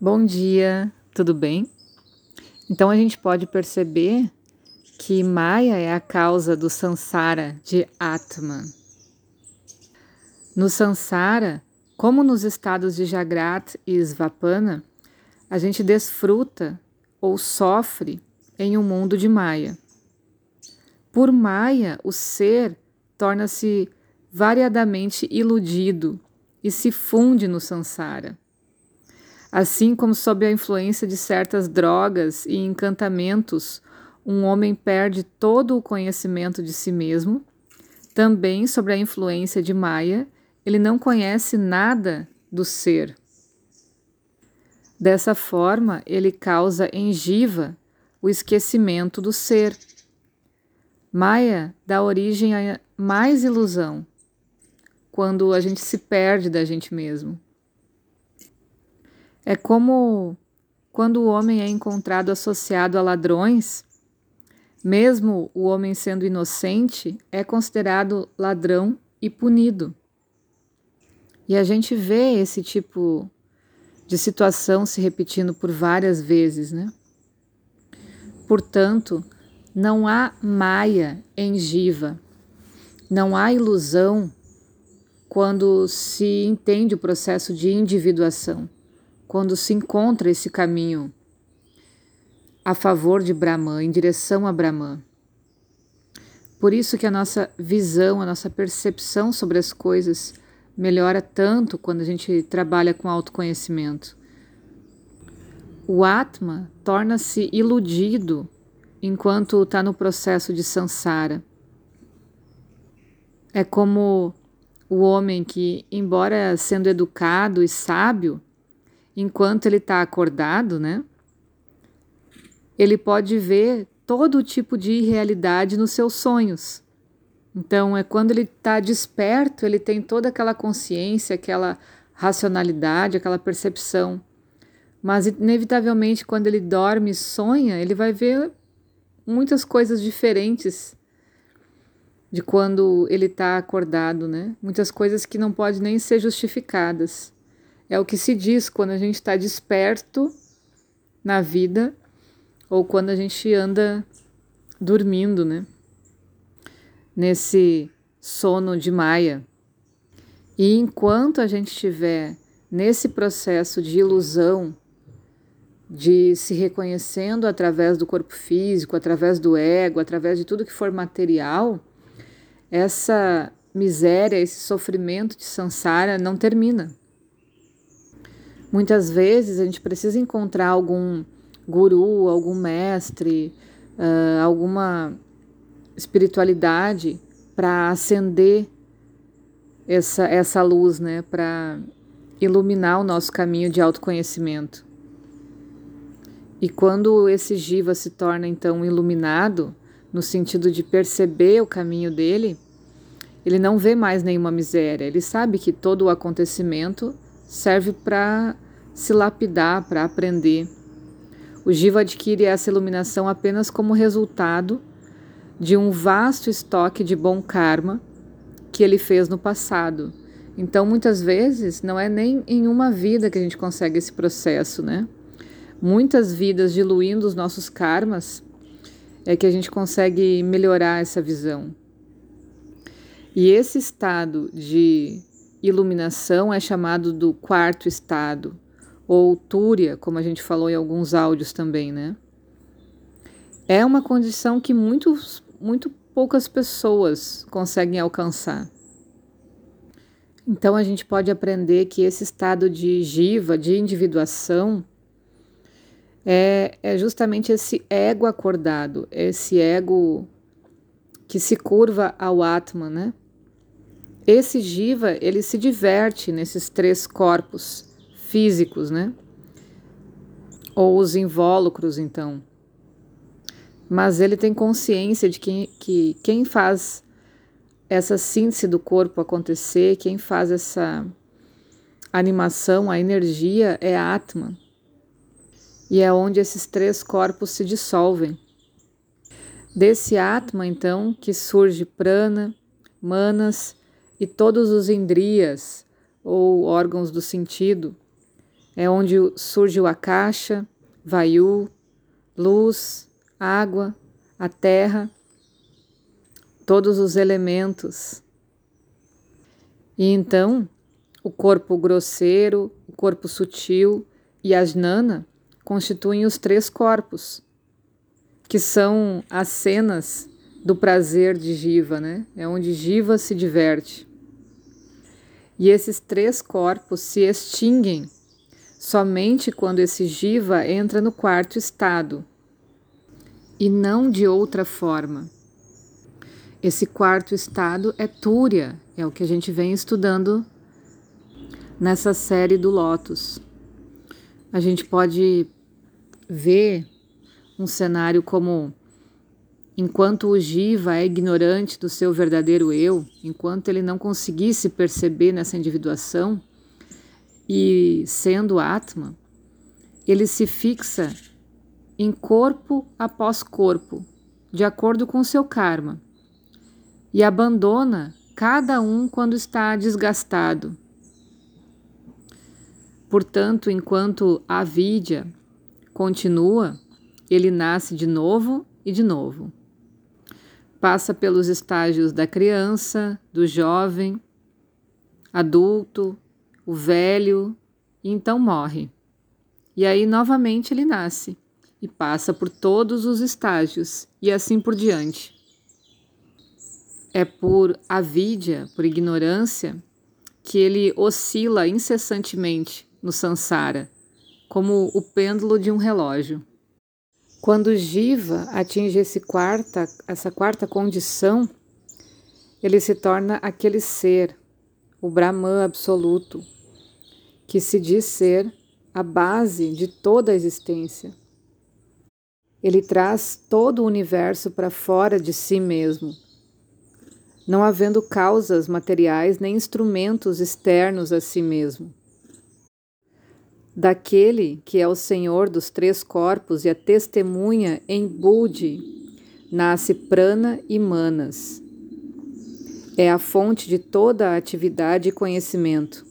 Bom dia, tudo bem? Então a gente pode perceber que Maya é a causa do Sansara de Atman. No Sansara, como nos estados de Jagrat e Svapana, a gente desfruta ou sofre em um mundo de Maya. Por Maya, o ser torna-se variadamente iludido e se funde no Sansara. Assim como sob a influência de certas drogas e encantamentos, um homem perde todo o conhecimento de si mesmo, também sobre a influência de Maya, ele não conhece nada do ser. Dessa forma, ele causa em Jiva o esquecimento do ser. Maya dá origem a mais ilusão, quando a gente se perde da gente mesmo. É como quando o homem é encontrado associado a ladrões, mesmo o homem sendo inocente, é considerado ladrão e punido. E a gente vê esse tipo de situação se repetindo por várias vezes, né? Portanto, não há maia em Jiva, não há ilusão quando se entende o processo de individuação quando se encontra esse caminho a favor de Brahman, em direção a Brahman. Por isso que a nossa visão, a nossa percepção sobre as coisas melhora tanto quando a gente trabalha com autoconhecimento. O Atma torna-se iludido enquanto está no processo de samsara. É como o homem que, embora sendo educado e sábio, enquanto ele está acordado, né? Ele pode ver todo tipo de irrealidade nos seus sonhos. Então, é quando ele está desperto, ele tem toda aquela consciência, aquela racionalidade, aquela percepção. Mas, inevitavelmente, quando ele dorme e sonha, ele vai ver muitas coisas diferentes de quando ele está acordado, né? Muitas coisas que não podem nem ser justificadas. É o que se diz quando a gente está desperto na vida ou quando a gente anda dormindo, né? Nesse sono de Maia. E enquanto a gente estiver nesse processo de ilusão, de se reconhecendo através do corpo físico, através do ego, através de tudo que for material, essa miséria, esse sofrimento de samsara não termina. Muitas vezes a gente precisa encontrar algum guru, algum mestre, uh, alguma espiritualidade para acender essa, essa luz, né? Para iluminar o nosso caminho de autoconhecimento. E quando esse jiva se torna então iluminado, no sentido de perceber o caminho dele, ele não vê mais nenhuma miséria, ele sabe que todo o acontecimento serve para se lapidar, para aprender. O Jiva adquire essa iluminação apenas como resultado de um vasto estoque de bom karma que ele fez no passado. Então, muitas vezes, não é nem em uma vida que a gente consegue esse processo, né? Muitas vidas diluindo os nossos karmas é que a gente consegue melhorar essa visão. E esse estado de iluminação é chamado do quarto estado, ou túria, como a gente falou em alguns áudios também, né? É uma condição que muitos, muito poucas pessoas conseguem alcançar. Então a gente pode aprender que esse estado de jiva, de individuação, é, é justamente esse ego acordado, esse ego que se curva ao Atman, né? Esse jiva, ele se diverte nesses três corpos físicos, né? Ou os invólucros, então. Mas ele tem consciência de que, que quem faz essa síntese do corpo acontecer, quem faz essa animação, a energia é a. E é onde esses três corpos se dissolvem. Desse Atma, então, que surge prana, manas e todos os indrias, ou órgãos do sentido, É onde surge o Akasha, Vayu, luz, água, a terra, todos os elementos. E então, o corpo grosseiro, o corpo sutil e a jnana constituem os três corpos, que são as cenas do prazer de Jiva, né? É onde Jiva se diverte. E esses três corpos se extinguem somente quando esse Jiva entra no quarto estado, e não de outra forma. Esse quarto estado é Túria, é o que a gente vem estudando nessa série do Lotus. A gente pode ver um cenário como enquanto o Jiva é ignorante do seu verdadeiro eu, enquanto ele não conseguisse perceber nessa individuação e sendo Atma, ele se fixa em corpo após corpo, de acordo com seu karma, e abandona cada um quando está desgastado. Portanto, enquanto a vidya continua, ele nasce de novo e de novo. Passa pelos estágios da criança, do jovem, adulto, o velho, e então morre. E aí novamente ele nasce e passa por todos os estágios e assim por diante. É por avidya, por ignorância, que ele oscila incessantemente no sansara, como o pêndulo de um relógio. Quando Jiva atinge quarta, essa quarta condição, ele se torna aquele ser, o Brahman absoluto, que se diz ser a base de toda a existência. Ele traz todo o universo para fora de si mesmo, não havendo causas materiais nem instrumentos externos a si mesmo. Daquele que é o Senhor dos três corpos e a testemunha em Budi, nasce prana e manas. É a fonte de toda a atividade e conhecimento.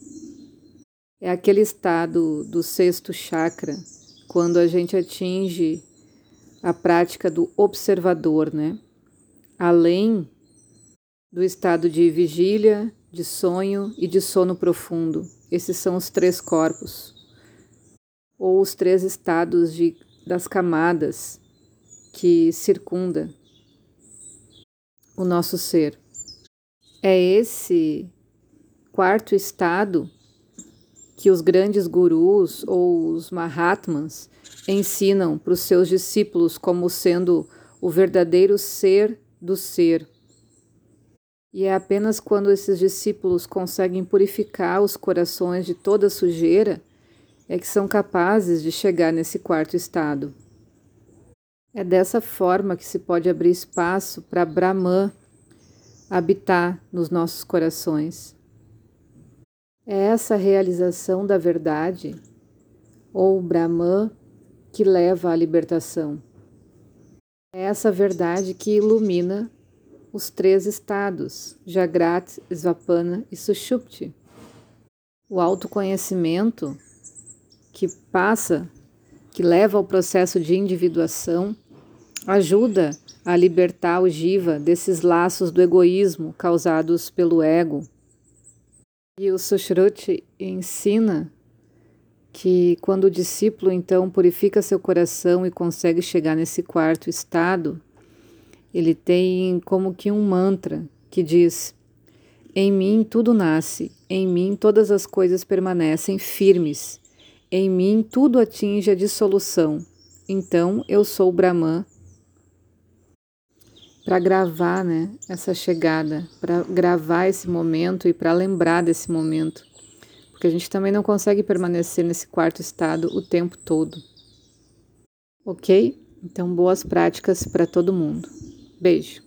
É aquele estado do sexto chakra, quando a gente atinge a prática do observador, né? Além do estado de vigília, de sonho e de sono profundo. Esses são os três corpos, ou os três estados de, das camadas que circunda o nosso ser. É esse quarto estado que os grandes gurus ou os Mahatmas ensinam para os seus discípulos como sendo o verdadeiro ser do ser. E é apenas quando esses discípulos conseguem purificar os corações de toda sujeira é que são capazes de chegar nesse quarto estado. É dessa forma que se pode abrir espaço para Brahman habitar nos nossos corações. É essa realização da verdade, ou Brahman, que leva à libertação. É essa verdade que ilumina os três estados, Jagrat, Svapana e Sushupti. O autoconhecimento que passa, que leva ao processo de individuação, ajuda a libertar o jiva desses laços do egoísmo causados pelo ego. E o Sushruti ensina que quando o discípulo então purifica seu coração e consegue chegar nesse quarto estado, ele tem como que um mantra que diz: Em mim tudo nasce, em mim todas as coisas permanecem firmes, em mim tudo atinge a dissolução. Então eu sou Brahman. Para gravar né, essa chegada, para gravar esse momento e para lembrar desse momento porque a gente também não consegue permanecer nesse quarto estado o tempo todo. Ok? Então, boas práticas para todo mundo. Beijo.